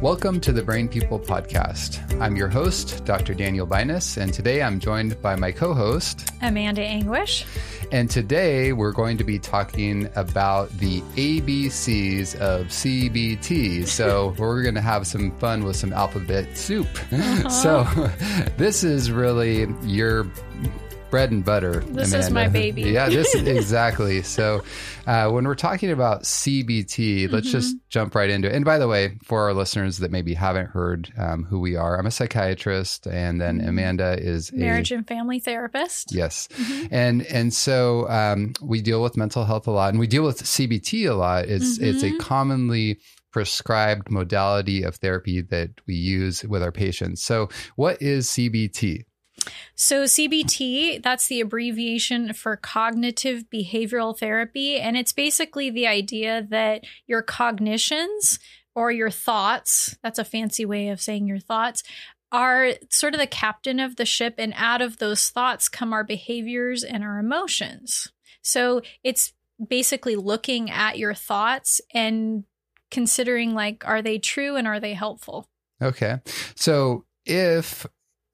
Welcome to the Brain People Podcast. I'm your host, Dr. Daniel Binus, and today I'm joined by my co host, Amanda Anguish. And today we're going to be talking about the ABCs of CBT. So we're going to have some fun with some alphabet soup. Uh-huh. So this is really your bread and butter. This Amanda. is my baby. yeah, this exactly. So, uh, when we're talking about CBT, mm-hmm. let's just jump right into it. And by the way, for our listeners that maybe haven't heard um, who we are, I'm a psychiatrist, and then mm-hmm. Amanda is a marriage a, and family therapist. Yes, mm-hmm. and and so um, we deal with mental health a lot, and we deal with CBT a lot. It's it's a mm-hmm. commonly prescribed modality of therapy that we use with our patients. So, what is CBT? So, CBT, that's the abbreviation for cognitive behavioral therapy. And it's basically the idea that your cognitions or your thoughts, that's a fancy way of saying your thoughts, are sort of the captain of the ship. And out of those thoughts come our behaviors and our emotions. So, it's basically looking at your thoughts and considering, like, are they true and are they helpful? Okay. So, if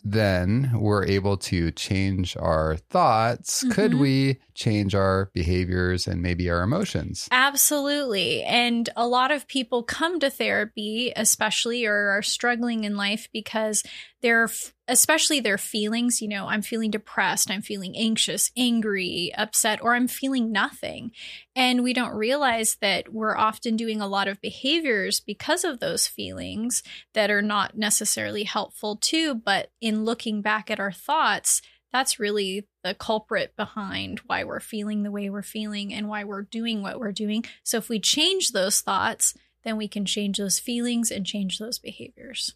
then we're able to change our thoughts. Mm-hmm. Could we change our behaviors and maybe our emotions? Absolutely. And a lot of people come to therapy, especially or are struggling in life because they're especially their feelings, you know, I'm feeling depressed, I'm feeling anxious, angry, upset, or I'm feeling nothing. And we don't realize that we're often doing a lot of behaviors because of those feelings that are not necessarily helpful too. But in looking back at our thoughts, that's really the culprit behind why we're feeling the way we're feeling and why we're doing what we're doing. So if we change those thoughts, then we can change those feelings and change those behaviors.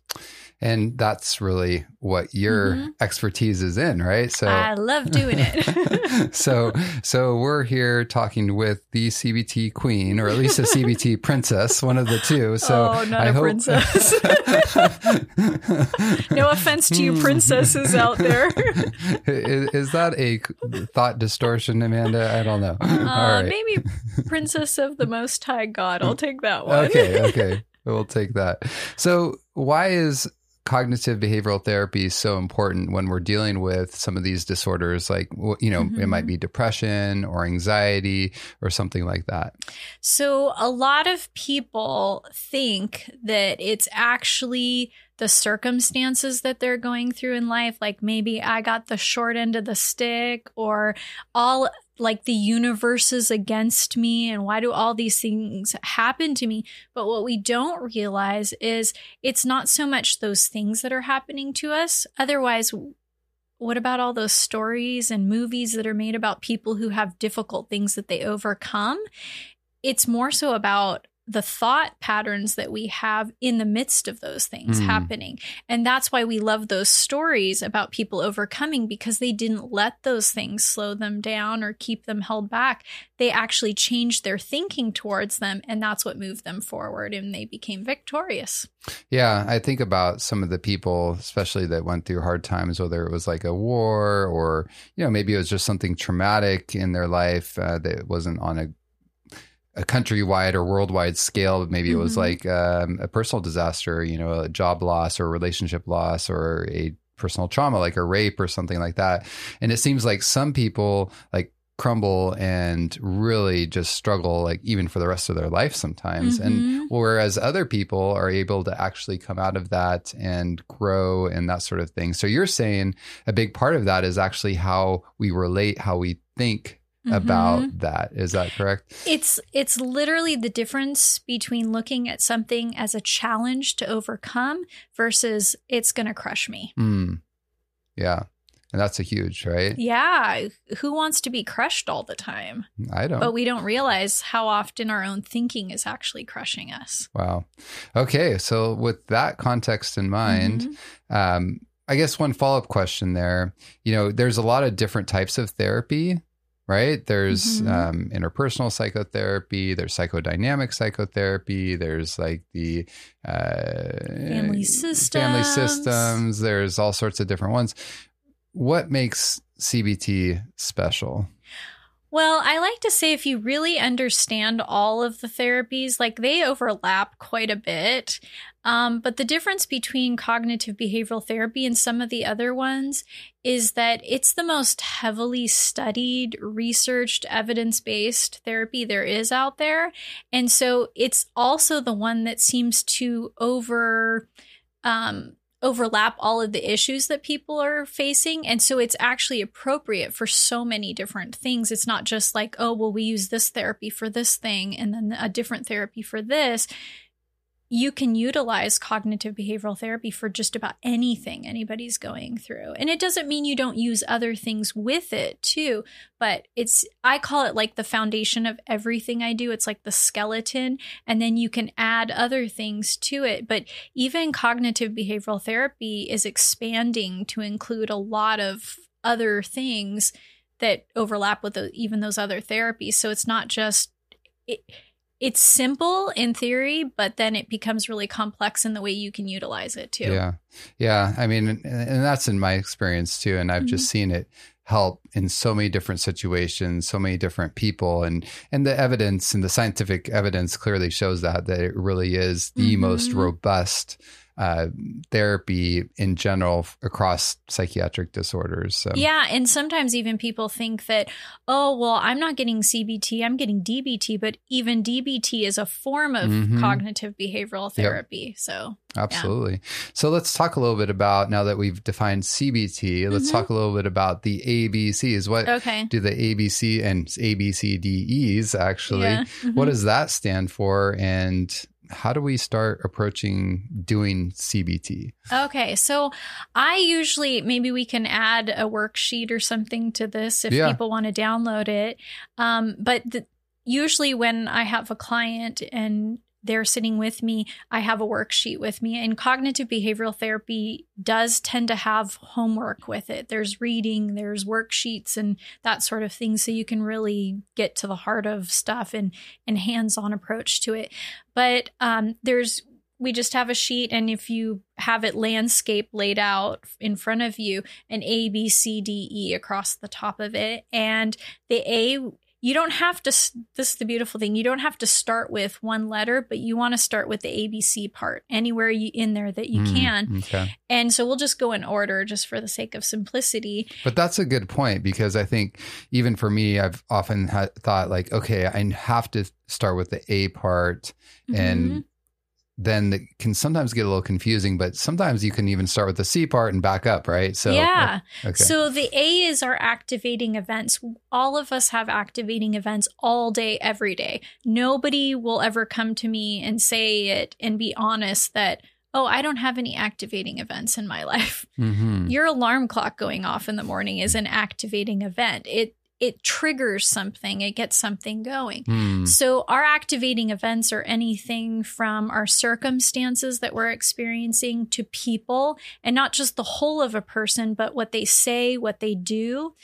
And that's really what your mm-hmm. expertise is in, right? So I love doing it. so so we're here talking with the CBT queen, or at least a CBT princess, one of the two. So oh, not I a hope... princess. no offense to you princesses out there. is, is, that a thought distortion, Amanda? I don't know. Uh, All right. Maybe princess of the Most High God. I'll take that one. Okay, okay. okay. We'll take that. So, why is cognitive behavioral therapy is so important when we're dealing with some of these disorders like you know mm-hmm. it might mm-hmm. be depression or anxiety or something like that so a lot of people think that it's actually the circumstances that they're going through in life like maybe i got the short end of the stick or all like the universe is against me and why do all these things happen to me? But what we don't realize is it's not so much those things that are happening to us. Otherwise what about all those stories and movies that are made about people who have difficult things that they overcome? It's more so about the thought patterns that we have in the midst of those things mm. happening. And that's why we love those stories about people overcoming because they didn't let those things slow them down or keep them held back. They actually changed their thinking towards them. And that's what moved them forward and they became victorious. Yeah. I think about some of the people, especially that went through hard times, whether it was like a war or, you know, maybe it was just something traumatic in their life uh, that wasn't on a a countrywide or worldwide scale. Maybe mm-hmm. it was mm-hmm. like um, a personal disaster, you know, a job loss or relationship loss or a personal trauma, like a rape or something like that. And it seems like some people like crumble and really just struggle like even for the rest of their life sometimes mm-hmm. and whereas other people are able to actually come out of that and grow and that sort of thing so you're saying a big part of that is actually how we relate how we think mm-hmm. about that. Is that correct? It's it's literally the difference between looking at something as a challenge to overcome versus it's going to crush me. Mm. Yeah. And that's a huge, right? Yeah. Who wants to be crushed all the time? I don't. But we don't realize how often our own thinking is actually crushing us. Wow. Okay. So, with that context in mind, mm-hmm. um, I guess one follow up question there. You know, there's a lot of different types of therapy, right? There's Mhm. um, interpersonal psychotherapy. There's psychodynamic psychotherapy. There's like the uh, Family Family systems. systems. There's all sorts of different ones. What makes CBT special? Well, I like to say if you really understand all of the therapies, like they overlap quite a bit. Um, but the difference between cognitive behavioral therapy and some of the other ones is that it's the most heavily studied, researched, evidence based therapy there is out there. And so it's also the one that seems to over. Um, overlap all of the issues that people are facing. And so it's actually appropriate for so many different things. It's not just like, oh, well, we use this therapy for this thing and then a different therapy for this. You can utilize cognitive behavioral therapy for just about anything anybody's going through. And it doesn't mean you don't use other things with it too, but it's, I call it like the foundation of everything I do. It's like the skeleton, and then you can add other things to it. But even cognitive behavioral therapy is expanding to include a lot of other things that overlap with the, even those other therapies. So it's not just it, it's simple in theory, but then it becomes really complex in the way you can utilize it too. Yeah. Yeah. I mean, and, and that's in my experience too. And I've just seen it help in so many different situations, so many different people. And, and the evidence and the scientific evidence clearly shows that, that it really is the most Mhm. robust uh, therapy in general across psychiatric disorders. So, Yeah, and sometimes even people think that, oh, well, I'm not getting CBT, I'm getting DBT, but even DBT is a form of Mhm. cognitive behavioral therapy. So, Absolutely. So let's talk a little bit about now that we've defined CBT, let's Mhm. talk a little bit about the ABCs. What okay. do the ABC and ABCDEs actually? Yeah. What Mhm. does that stand for? And how do we start approaching doing CBT? Okay, so I usually maybe we can add a worksheet or something to this if Yeah. people want to download it. Um, but the, usually when I have a client and they're sitting with me, I have a worksheet with me. And cognitive behavioral therapy does tend to have homework with it. There's reading, there's worksheets, and that sort of thing. So you can really get to the heart of stuff and and hands-on approach to it. But um, there's we just have a sheet and if you have it landscape laid out in front of you an a b c d e across the top of it and the a you don't have to this is the beautiful thing you don't have to start with one letter but you want to start with the abc part anywhere you in there that you Hmm, can Okay. and so we'll just go in order just for the sake of simplicity But that's a good point because I think even for me, I've often ha- thought like, okay, I have to start with the A part Mhm. and then it can sometimes get a little confusing, but sometimes you can even start with the C part and back up, right? So yeah okay. So the A is our activating events. All of us have activating events all day, every day. Nobody will ever come to me and say it and be honest that, oh, I don't have any activating events in my life. Mhm. Your alarm clock going off in the morning is an activating event. It it triggers something, it gets something going. Hmm. So, our activating events are anything from our circumstances that we're experiencing to people, and not just the whole of a person, but what they say, what they do.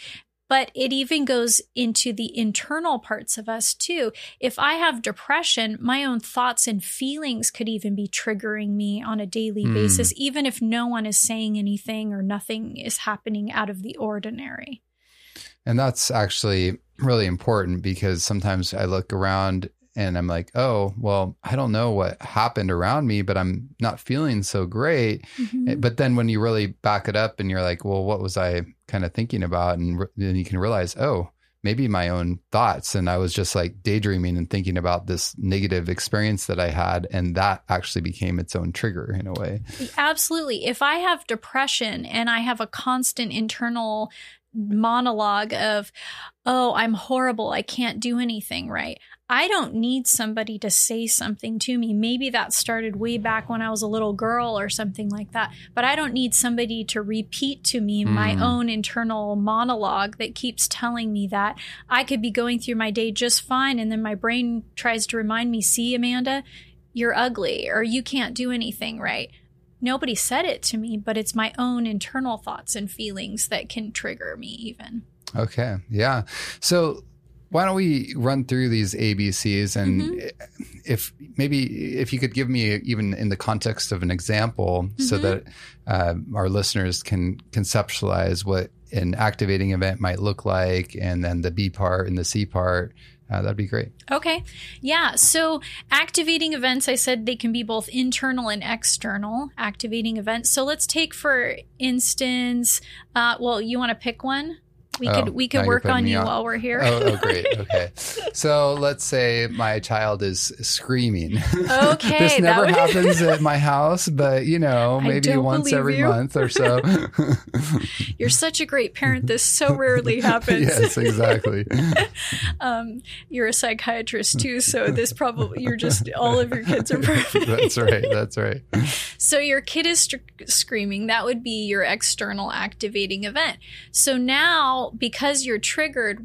But it even goes into the internal parts of us too. If I have depression, my own thoughts and feelings could even be triggering me on a daily Hmm. basis, even if no one is saying anything or nothing is happening out of the ordinary. And that's actually really important because sometimes I look around and I'm like, oh, well, I don't know what happened around me, but I'm not feeling so great. Mhm. But then when you really back it up and you're like, well, what was I kind of thinking about? And re- then you can realize, oh, maybe my own thoughts. And I was just like daydreaming and thinking about this negative experience that I had. And that actually became its own trigger in a way. Absolutely. If I have depression and I have a constant internal monologue of, oh, I'm horrible, I can't do anything right. I don't need somebody to say something to me. Maybe that started way back when I was a little girl or something like that. But I don't need somebody to repeat to me my Mm. own internal monologue that keeps telling me that I could be going through my day just fine. And then my brain tries to remind me, see, Amanda, you're ugly or you can't do anything right nobody said it to me, but it's my own internal thoughts and feelings that can trigger me even. Okay. Yeah. So why don't we run through these ABCs and mm-hmm. if maybe if you could give me even in the context of an example mm-hmm. so that uh, our listeners can conceptualize what an activating event might look like and then the B part and the C part uh, that'd be great. Okay. Yeah. So, activating events, I said they can be both internal and external activating events. So, let's take, for instance, uh, well, you want to pick one? We oh, could we could work on you on. while we're here. oh, oh, great. Okay. So let's say my child is screaming. Okay. this never would... happens at my house, but you know, maybe once every you. month or so. You're such a great parent. This so rarely happens. yes, exactly. um, you're a psychiatrist too, so this probably you're just all of your kids are perfect. that's right. That's right. So your kid is st- screaming. That would be your external activating event. So now because you're triggered,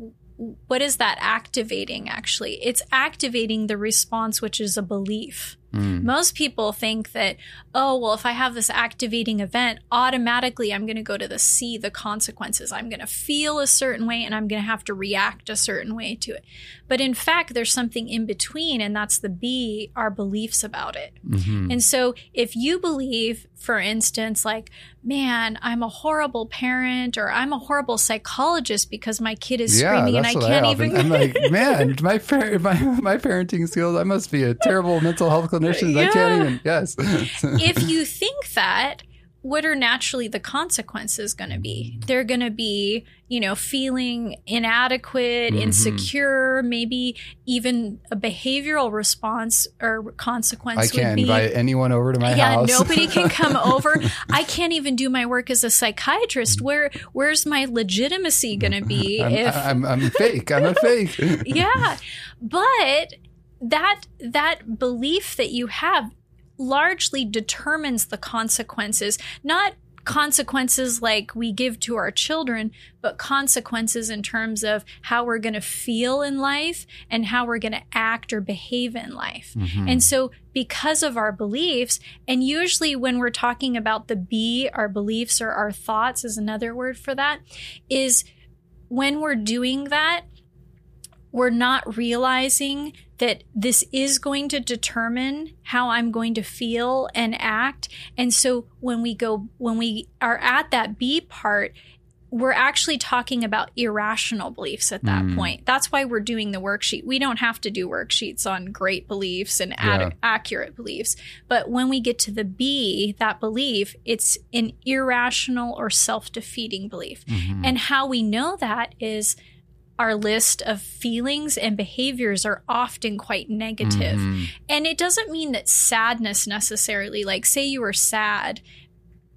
what is that activating actually? It's activating the response, which is a belief. Mm. Most people think that, oh, well, if I have this activating event, automatically I'm going to go to the C, the consequences. I'm going to feel a certain way and I'm going to have to react a certain way to it. But in fact, there's something in between, and that's the B, our beliefs about it. Mm-hmm. And so if you believe, for instance, like, man, I'm a horrible parent or I'm a horrible psychologist because my kid is yeah, screaming and I can't I even. I'm like, man, my, par- my, my parenting skills, I must be a terrible mental health clinicians. Yeah. I can't even. Yes. if you think that, what are naturally the consequences going to be? They're going to be, you know, feeling inadequate, mm-hmm. insecure, maybe even a behavioral response or consequence. I can't be, invite anyone over to my yeah, house. Yeah, nobody can come over. I can't even do my work as a psychiatrist. Where where's my legitimacy going to be? I'm, if I'm, I'm fake. I'm a fake. yeah, but that that belief that you have largely determines the consequences not consequences like we give to our children, but consequences in terms of how we're going to feel in life and how we're going to act or behave in life. Mm-hmm. And so, because of our beliefs, and usually when we're talking about the B, our beliefs or our thoughts is another word for that, is when we're doing that, we're not realizing that this is going to determine how I'm going to feel and act. And so when we go, when we are at that B part, we're actually talking about irrational beliefs at that mm. point. That's why we're doing the worksheet. We don't have to do worksheets on great beliefs and ad- yeah. accurate beliefs. But when we get to the B, that belief, it's an irrational or self defeating belief. Mm-hmm. And how we know that is our list of feelings and behaviors are often quite negative. Mm-hmm. And it doesn't mean that sadness necessarily, like, say you were sad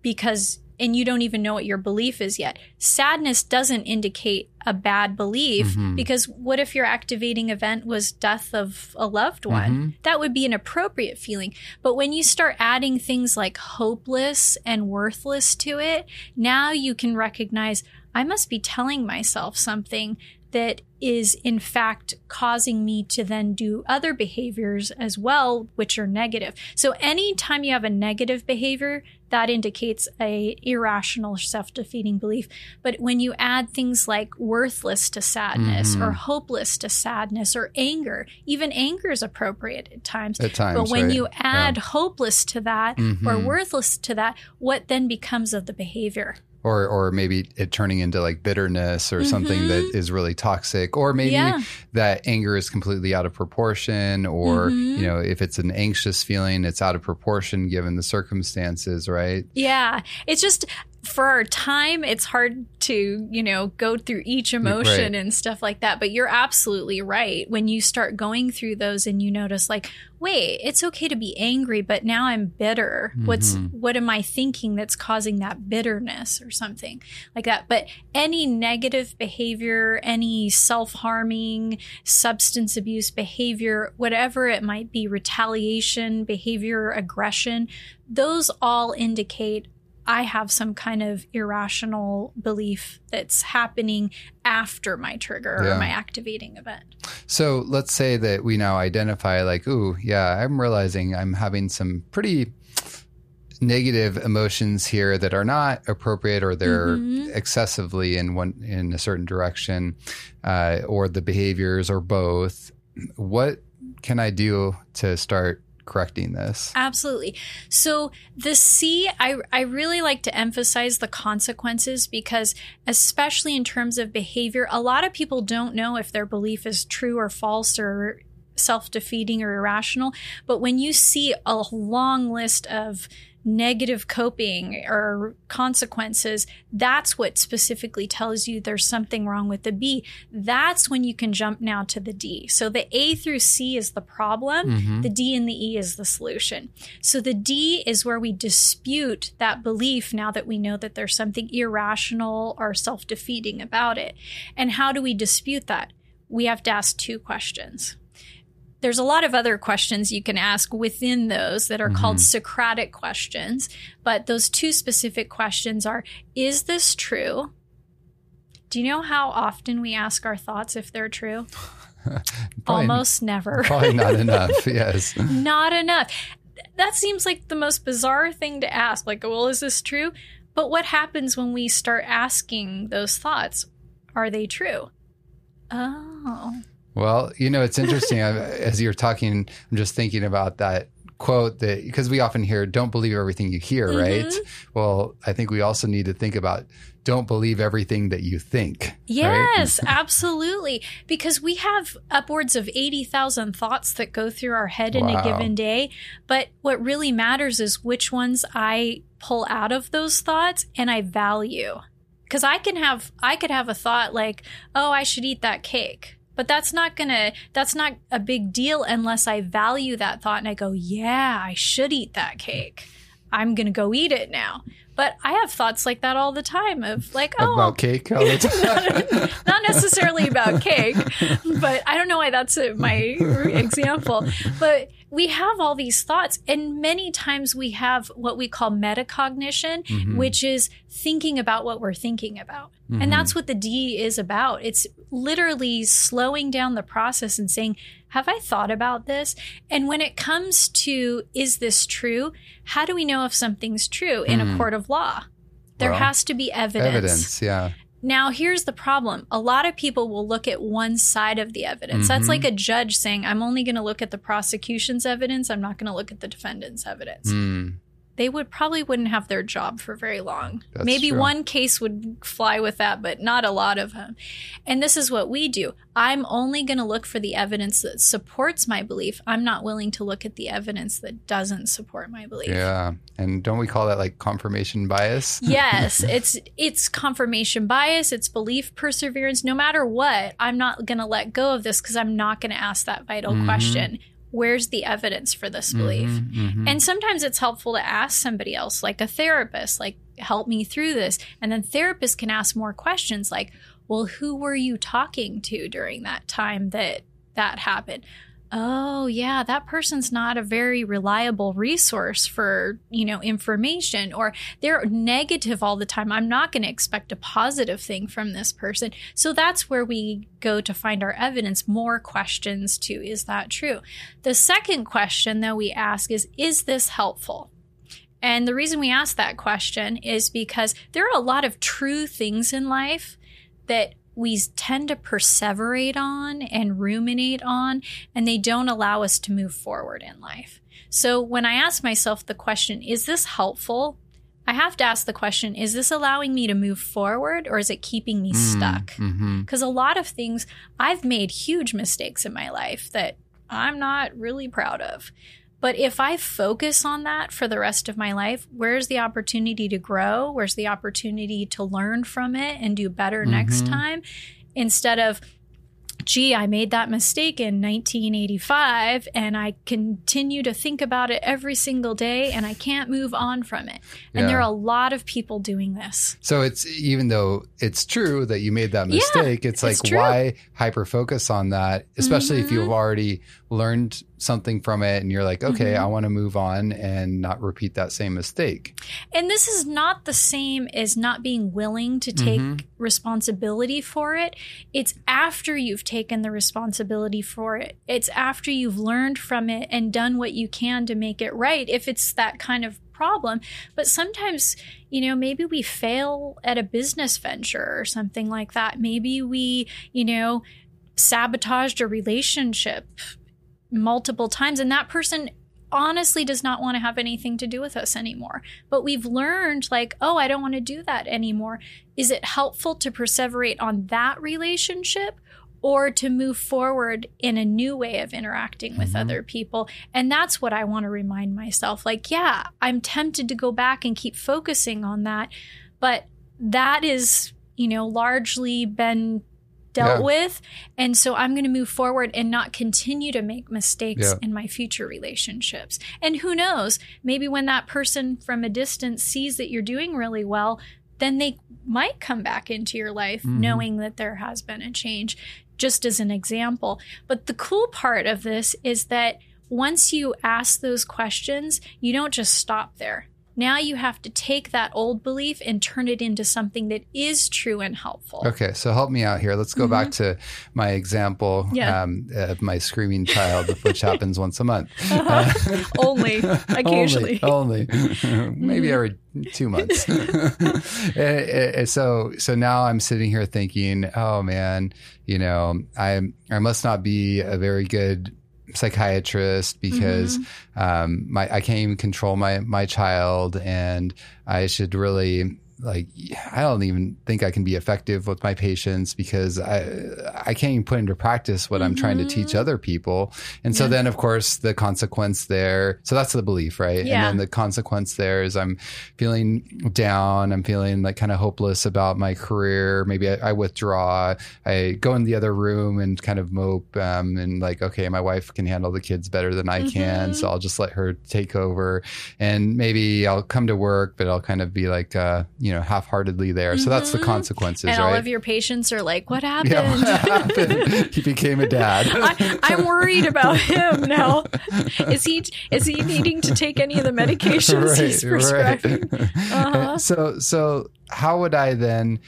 because, and you don't even know what your belief is yet. Sadness doesn't indicate a bad belief mm-hmm. because what if your activating event was death of a loved one? Mm-hmm. That would be an appropriate feeling. But when you start adding things like hopeless and worthless to it, now you can recognize I must be telling myself something that is in fact causing me to then do other behaviors as well which are negative so anytime you have a negative behavior that indicates a irrational self-defeating belief but when you add things like worthless to sadness mm-hmm. or hopeless to sadness or anger even anger is appropriate at times, at times but when right? you add yeah. hopeless to that mm-hmm. or worthless to that what then becomes of the behavior or or maybe it turning into like bitterness or mm-hmm. something that mm-hmm. really toxic or maybe yeah. that anger is completely out of proportion or mm-hmm. you know if it's an anxious feeling it's out of proportion given the circumstances right yeah it's just for our time, it's hard to, you know, go through each emotion right. and stuff like that. But you're absolutely right. When you start going through those and you notice, like, wait, it's okay to be angry, but now I'm bitter. Mm-hmm. What's, what am I thinking that's causing that bitterness or something like that? But any negative behavior, any self harming, substance abuse behavior, whatever it might be, retaliation behavior, aggression, those all indicate I have some kind of irrational belief that's happening after my trigger yeah. or my activating event. So let's say that we now identify, like, ooh, yeah, I'm realizing I'm having some pretty negative emotions here that are not appropriate or they're Mhm. excessively in one in a certain direction uh, or the behaviors or both what can i do to start correcting this Absolutely. So the C, I, I really like to emphasize the consequences because, especially in terms of behavior, a lot of people don't know if their belief is true or false or self defeating or irrational. But when you see a long list of negative coping or consequences, that's what specifically tells you there's something wrong with the B. That's when you can jump now to the D. So the A through C is the problem. Mhm. The D and the E is the solution. So the D is where we dispute that belief now that we know that there's something irrational or self defeating about it. And how do we dispute that? We have to ask two questions. There's a lot of other questions you can ask within those that are mm-hmm. called Socratic questions, but those two specific questions are Is this true? Do you know how often we ask our thoughts if they're true? Almost never. probably not enough yes not enough. That seems like the most bizarre thing to ask. Like, well, is this true? But what happens when we start asking those thoughts? Are they true? Oh. Well, you know, it's interesting. As you're talking, I'm just thinking about that quote that because we often hear, don't believe everything you hear, mm-hmm. right? Well, I think we also need to think about don't believe everything that you think. right? Yes, absolutely. Because we have upwards of 80,000 thoughts that go through our head in a given day. But what really matters is which ones I pull out of those thoughts and I value. Because I can have, I could have a thought like, oh, I should eat that cake. But that's not gonna, that's not a big deal unless I value that thought and I go, yeah, I should eat that cake. I'm gonna go eat it now. But I have thoughts like that all the time of like, oh, About cake all the time. not necessarily about cake, but I don't know why that's my example. But we have all these thoughts, and many times we have what we call metacognition, Mhm. which is thinking about what we're thinking about. Mhm. And that's what the D is about. It's literally slowing down the process and saying, Have I thought about this? And when it comes to, is this true? How do we know if something's true in a Mhm. court of law? There Well, has to be evidence. Evidence, yeah. Now, here's the problem. A lot of people will look at one side of the evidence. That's Mhm. like a judge saying, I'm only going to look at the prosecution's evidence. I'm not going to look at the defendant's evidence. Hmm. They would probably wouldn't have their job for very long. That's Maybe true. one case would fly with that, but not a lot of them. And this is what we do. I'm only going to look for the evidence that supports my belief. I'm not willing to look at the evidence that doesn't support my belief. Yeah. And don't we call that like confirmation bias? yes it's it's confirmation bias it's belief perseverance no matter what i'm not going to let go of this because i'm not going to ask that vital Mhm. question where's the evidence for this belief? Mhm, mhm. and sometimes it's helpful to ask somebody else like a therapist like help me through this. And then therapists can ask more questions like well who were you talking to during that time that that happened oh yeah that person's not a very reliable resource for you know information or they're negative all the time. I'm not going to expect a positive thing from this person. So that's where we go to find our evidence. More questions to is that true? The second question that we ask is is this helpful? And the reason we ask that question is because there are a lot of true things in life that we tend to perseverate on and ruminate on, and they don't allow us to move forward in life. So when I ask myself the question, is this helpful? I have to ask the question, is this allowing me to move forward or is it keeping me stuck? Mhm. Because a lot of things, I've made huge mistakes in my life that I'm not really proud of. But if I focus on that for the rest of my life, where's the opportunity to grow? Where's the opportunity to learn from it and do better next Mhm. time? Instead of, gee, I made that mistake in 1985 and I continue to think about it every single day and I can't move on from it. And Yeah. there are a lot of people doing this. So it's even though it's true that you made that Yeah, mistake, it's like it's why hyper focus on that, especially if Mhm. you've already learned something from it and you're like, okay, Mhm. I want to move on and not repeat that same mistake. And this is not the same as not being willing to take Mhm. responsibility for it. It's after you've taken the responsibility for it. It's after you've learned from it and done what you can to make it right. If it's that kind of problem. But sometimes, you know, maybe we fail at a business venture or something like that. Maybe we, you know, sabotaged a relationship multiple times and that person honestly does not want to have anything to do with us anymore. But we've learned, like, oh, I don't want to do that anymore. Is it helpful to perseverate on that relationship? Or to move forward in a new way of interacting with Mhm. other people. And that's what I want to remind myself. Like, yeah, I'm tempted to go back and keep focusing on that. But that is, you know, largely been dealt Yeah. with. And so I'm going to move forward and not continue to make mistakes Yeah. in my future relationships. And who knows, maybe when that person from a distance sees that you're doing really well, then they might come back into your life Mhm. knowing that there has been a change, just as an example. But the cool part of this is that once you ask those questions, you don't just stop there. Now you have to take that old belief and turn it into something that is true and helpful. Okay, so help me out here. Let's go back to my example Mm-hmm. Yeah. um, of my screaming child, which happens once a month. Uh-huh. Only, occasionally. Mm-hmm. only, only. maybe every two months. Eh, eh, so, so now I'm sitting here thinking, oh man, you know, I I must not be a very good psychiatrist because Mm-hmm. um, my I can't even control my my child, and I should really like I don't even think I can be effective with my patients because I I can't even put into practice what I'm trying to teach other people. And so Mm-hmm. Yeah. then of course the consequence there so that's the belief, right? Yeah. And then the consequence there is I'm feeling down, I'm feeling like kind of hopeless about my career. Maybe I, I withdraw. I go in the other room and kind of mope um, and like okay, my wife can handle the kids better than I can, Mhm. so I'll just let her take over and maybe I'll come to work, but I'll kind of be like, uh, you know, half-heartedly there. So that's the Mhm. consequences, and right? all of your patients are like, "What happened?" yeah, what happened? he became a dad. I, I'm worried about him now. Is he is he needing to take any of the medications he's prescribing? Uh-huh. So, so how would I then?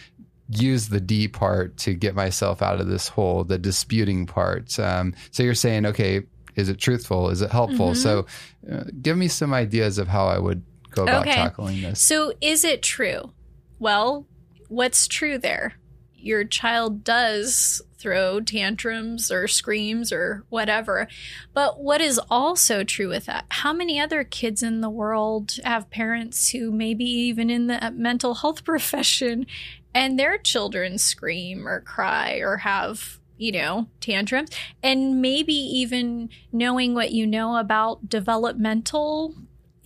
use the D part to get myself out of this hole, the disputing part. Um, so you're saying, okay, is it truthful? Is it helpful? Mhm. So uh, give me some ideas of how I would go about Okay. tackling this. So, is it true? Well, what's true there? Your child does throw tantrums or screams or whatever. But what is also true with that? How many other kids in the world have parents who maybe even in the mental health profession and their children scream or cry or have you know, tantrums, and maybe even knowing what you know about developmental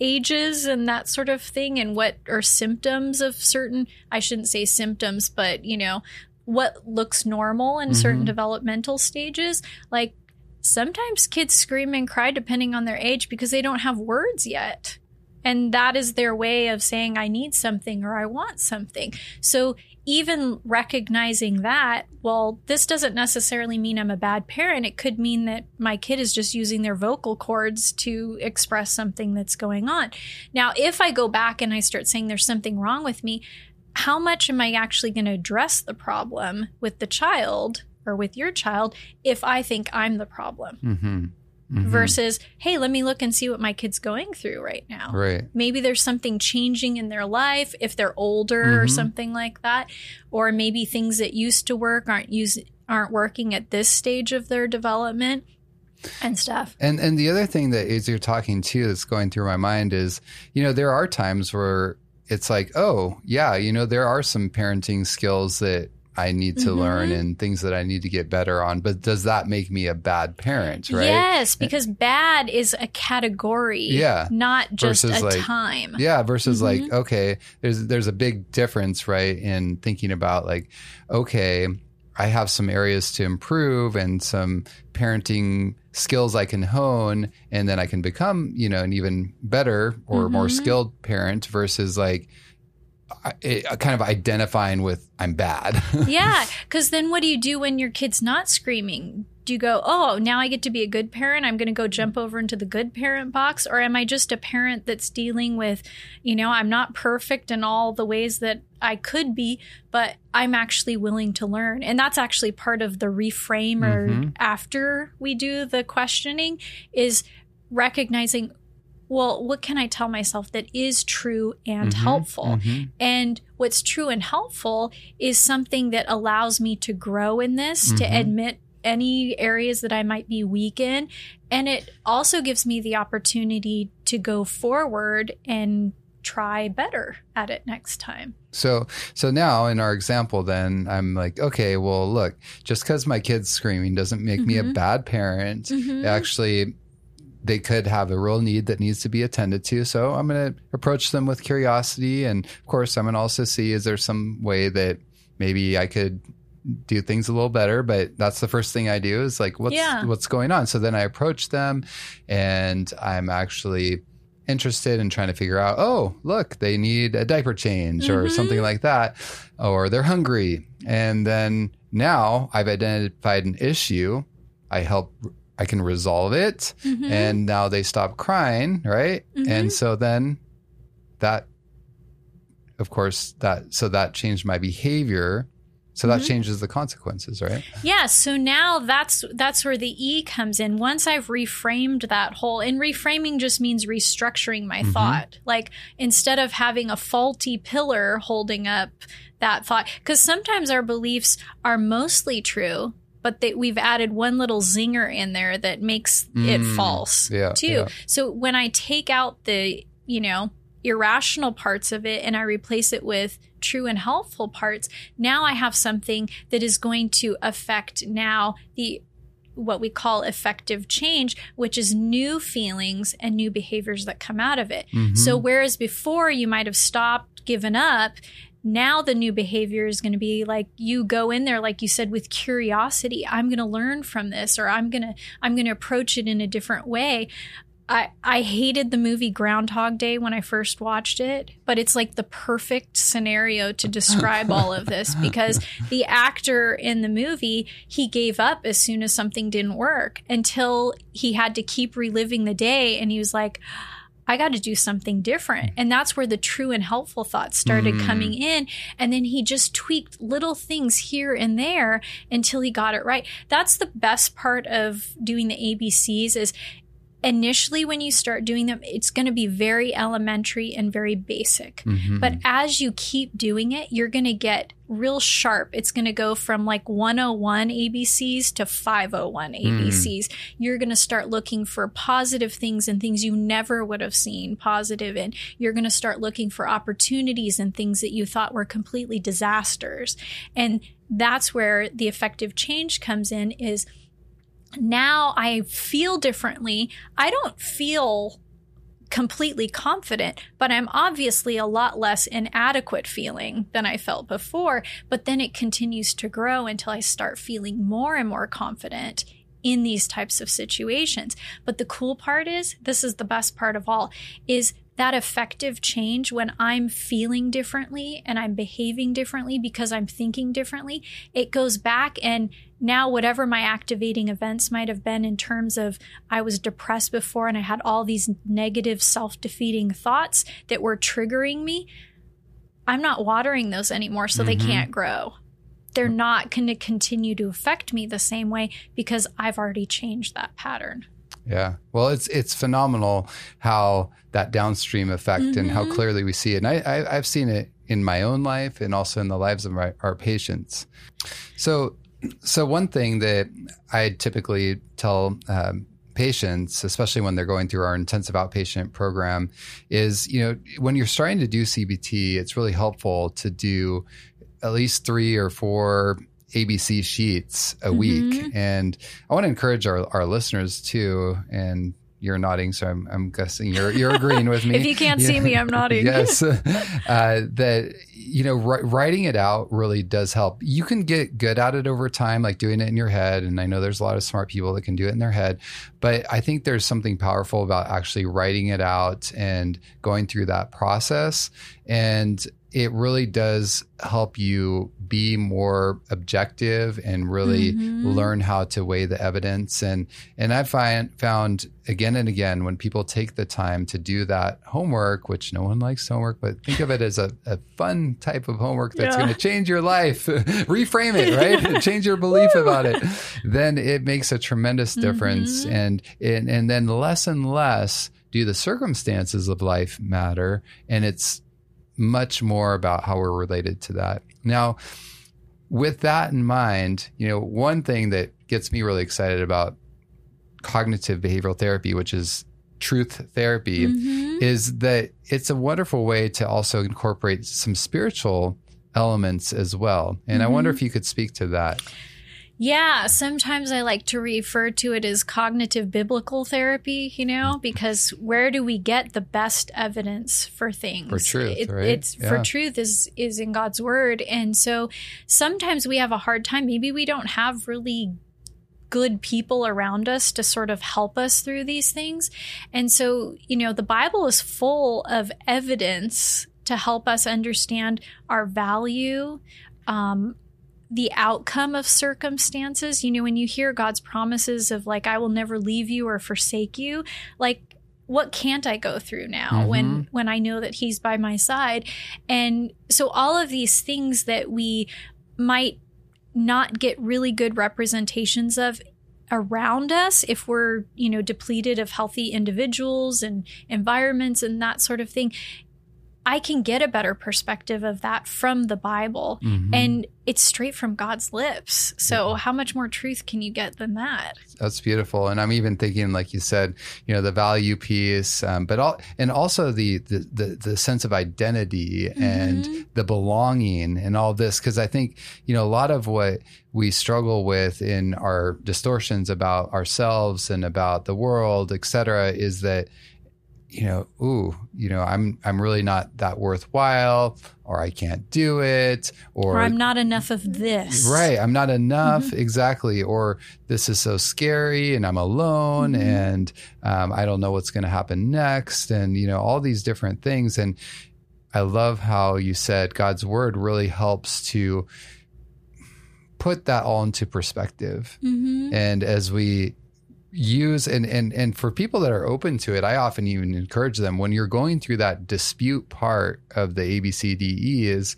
ages and that sort of thing and what are symptoms of certain I shouldn't say symptoms but you know what looks normal in certain Mhm. developmental stages. Like sometimes kids scream and cry depending on their age because they don't have words yet. And that is their way of saying I need something or I want something. So even recognizing that, well, this doesn't necessarily mean I'm a bad parent. It could mean that my kid is just using their vocal cords to express something that's going on. Now, if I go back and I start saying there's something wrong with me, how much am I actually going to address the problem with the child or with your child if I think I'm the problem? Mm-hmm. Mhm. Versus, hey, let me look and see what my kid's going through right now right. maybe there's something changing in their life if they're older or Mhm. something like that or maybe things that used to work aren't use aren't working at this stage of their development and stuff And and the other thing that as you're talking too that's going through my mind is, you know, there are times where it's like, oh yeah, you know, there are some parenting skills that I need to Mhm. learn and things that I need to get better on. But does that make me a bad parent, right? yes because bad is a category Yeah. not just Versus, a like, time Yeah, versus Mhm. like, okay, there's there's a big difference, right, in thinking about like, okay, I have some areas to improve and some parenting skills I can hone, and then I can become, you know, an even better or more Mhm. skilled parent versus like I- kind of identifying with I'm bad. yeah because then what do you do when your kid's not screaming do you go oh now i get to be a good parent i'm going to go jump over into the good parent box or am i just a parent that's dealing with you know i'm not perfect in all the ways that i could be but i'm actually willing to learn and that's actually part of the reframe or Mhm. after we do the questioning is recognizing well, what can I tell myself that is true and Mhm, helpful? mhm. And what's true and helpful is something that allows me to grow in this, to Mhm. admit any areas that I might be weak in. And it also gives me the opportunity to go forward and try better at it next time. So so now in our example then I'm like, okay, well look, just because my kid's screaming doesn't make me a Mhm. bad parent. Mhm. Actually they could have a real need that needs to be attended to. So I'm going to approach them with curiosity. And of course, I'm going to also see is there some way that maybe I could do things a little better but that's the first thing i do is like what's Yeah. what's going on so then i approach them and i'm actually interested in trying to figure out oh look they need a diaper change or Mhm. something like that or they're hungry and then now i've identified an issue i help i can resolve it Mhm. and now they stop crying right Mhm. and so then that of course that so that changed my behavior so that Mhm. changes the consequences right Yeah, so now that's that's where the E comes in. Once I've reframed that whole and reframing just means restructuring my Mhm. thought. Like instead of having a faulty pillar holding up that thought cuz sometimes our beliefs are mostly true, but they, we've added one little zinger in there that makes it Mm, false yeah, too. yeah. So when I take out the, you know, irrational parts of it and I replace it with true and helpful parts, now I have something that is going to affect now the what we call effective change, which is new feelings and new behaviors that come out of it. Mhm. So whereas before you might have stopped, given up, now the new behavior is going to be like you go in there like you said with curiosity. I'm going to learn from this or i'm going to i'm going to approach it in a different way. I, I hated the movie Groundhog Day when I first watched it, but it's like the perfect scenario to describe all of this because the actor in the movie, he gave up as soon as something didn't work until he had to keep reliving the day and he was like, I got to do something different. And that's where the true and helpful thoughts started Mm. coming in. And then he just tweaked little things here and there until he got it right. That's the best part of doing the ABCs is initially when you start doing them, it's going to be very elementary and very basic. Mhm. But as you keep doing it, you're going to get real sharp. It's going to go from like 101 ABCs to 501 ABCs. You're going to start looking for positive things and things you never would have seen positive in. You're going to start looking for opportunities and things that you thought were completely disasters. And that's where the effective change comes in is now I feel differently. I don't feel completely confident, but I'm obviously a lot less inadequate feeling than I felt before. But then it continues to grow until I start feeling more and more confident in these types of situations. But the cool part is this is the best part of all is that effective change when I'm feeling differently and I'm behaving differently because I'm thinking differently, it goes back and now whatever my activating events might have been in terms of I was depressed before and I had all these negative self-defeating thoughts that were triggering me, I'm not watering those anymore so they Mhm. can't grow. They're not going to continue to affect me the same way because I've already changed that pattern. Yeah. Well, it's it's phenomenal how that downstream effect and how Mhm. clearly we see it. And I, I I've seen it in my own life and also in the lives of my, our patients. So so one thing that I typically tell um, patients, especially when they're going through our intensive outpatient program, is you know when you're starting to do CBT, it's really helpful to do at least three or four ABC sheets a week. Mhm. And I want to encourage our, our listeners too. And you're nodding, so I'm, I'm guessing you're you're agreeing with me. If you can't see me, I'm nodding. yes, uh, that you know, writing it out really does help. You can get good at it over time, like doing it in your head. And I know there's a lot of smart people that can do it in their head, but I think there's something powerful about actually writing it out and going through that process. And it really does help you be more objective and really Mhm. learn how to weigh the evidence and and I find found again and again when people take the time to do that homework which no one likes homework but think of it as a, a fun type of homework that's Yeah. going to change your life reframe it right change your belief about it then it makes a tremendous difference Mhm. and, and and then less and less do the circumstances of life matter? And it's much more about how we're related to that. Now, with that in mind, you know, one thing that gets me really excited about cognitive behavioral therapy, which is truth therapy, mm-hmm. is that it's a wonderful way to also incorporate some spiritual elements as well. And mm-hmm. I wonder if you could speak to that. Yeah, sometimes I like to refer to it as cognitive biblical therapy, you know, because where do we get the best evidence for things? For truth, it, right? It's yeah. for truth is is in God's word. And so sometimes we have a hard time. Maybe we don't have really good people around us to sort of help us through these things. And so, you know, the Bible is full of evidence to help us understand our value, um, the outcome of circumstances. You know, when you hear God's promises of like, I will never leave you or forsake you, like, what can't I go through now mm-hmm. when when I know that he's by my side? And so all of these things that we might not get really good representations of around us if we're you know depleted of healthy individuals and environments and that sort of thing I can get a better perspective of that from the Bible. Mm-hmm. And it's straight from God's lips. So, yeah. how much more truth can you get than that? That's beautiful. And I'm even thinking, like you said, you know, the value piece, um, but all, and also the, the, the, the sense of identity mm-hmm. and the belonging and all this. Cause I think, you know, a lot of what we struggle with in our distortions about ourselves and about the world, et cetera, is that, you know, ooh, you know, I'm I'm really not that worthwhile, or I can't do it, or, or I'm not enough of this. Right, I'm not enough mm-hmm. exactly, or this is so scary, and I'm alone, mm-hmm. and um, I don't know what's going to happen next, and you know, all these different things. And I love how you said God's word really helps to put that all into perspective. Mm-hmm. And as we use and and and for people that are open to it i often even encourage them when you're going through that dispute part of the abcde is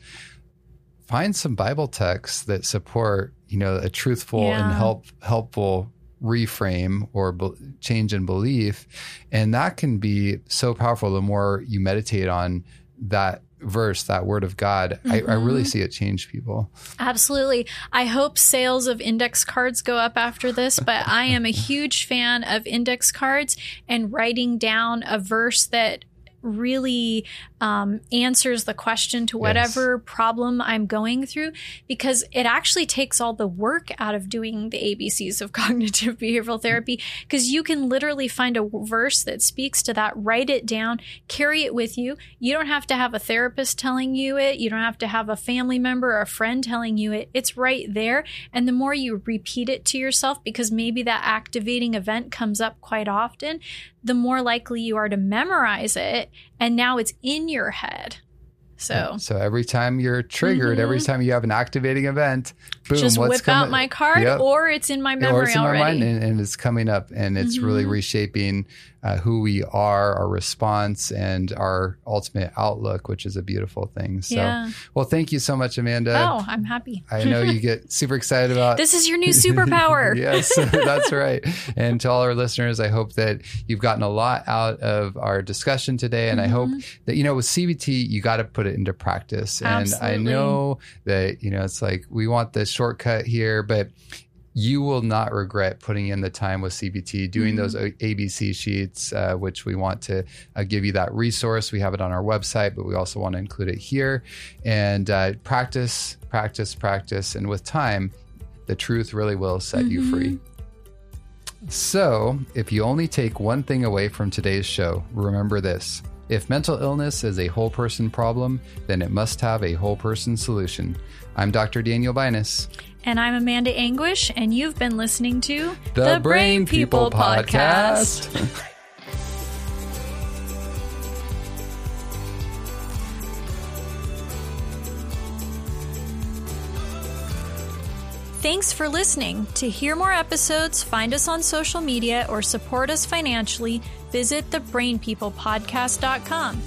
find some bible texts that support you know a truthful yeah. and help helpful reframe or be, change in belief and that can be so powerful the more you meditate on that verse, that word of God, mm-hmm. I, I, really mm-hmm. see it change people. Absolutely. I hope sales of index cards go up after this, but I am a huge fan of index cards and writing down a verse that really um, answers the question to whatever yes. problem I'm going through because it actually takes all the work out of doing the ABCs of cognitive behavioral therapy because you can literally find a verse that speaks to that, write it down, carry it with you. You don't have to have a therapist telling you it, you don't have to have a family member or a friend telling you it. It's right there. And the more you repeat it to yourself, because maybe that activating event comes up quite often, the more likely you are to memorize it. And now it's in your head. So, so every time you're triggered, mm-hmm. every time you have an activating event, boom, just whip out my card, yep. or it's in my memory in already. my mind, and, and, it's coming up, and it's mm-hmm. really reshaping uh, who we are, our response, and our ultimate outlook, which is a beautiful thing. So, yeah. well, thank you so much, Amanda. Oh, I'm happy. I know you get super excited about this. Is your new superpower? yes, that's right. And to all our listeners, I hope that you've gotten a lot out of our discussion today, and mm-hmm. I hope mm-hmm. that you know with CBT, you got to put it into practice. And Absolutely. I know that you know it's like we want the shortcut here, but you will not regret putting in the time with CBT, doing mm-hmm. those ABC sheets, uh, which we want to uh, give you that resource. We have it on our website, but we also want to include it here. And uh, practice, practice, practice. And with time, the truth really will set mm-hmm. you free. So, if you only take one thing away from today's show, remember this. If mental illness is a whole person problem, then it must have a whole person solution. I'm Dr. Daniel Binus. And I'm Amanda Anguish, and you've been listening to the, the Brain, Brain, People, People Podcast. Podcast. Thanks for listening. To hear more episodes, find us on social media, or support us financially, visit thebrainpeoplepodcast.com.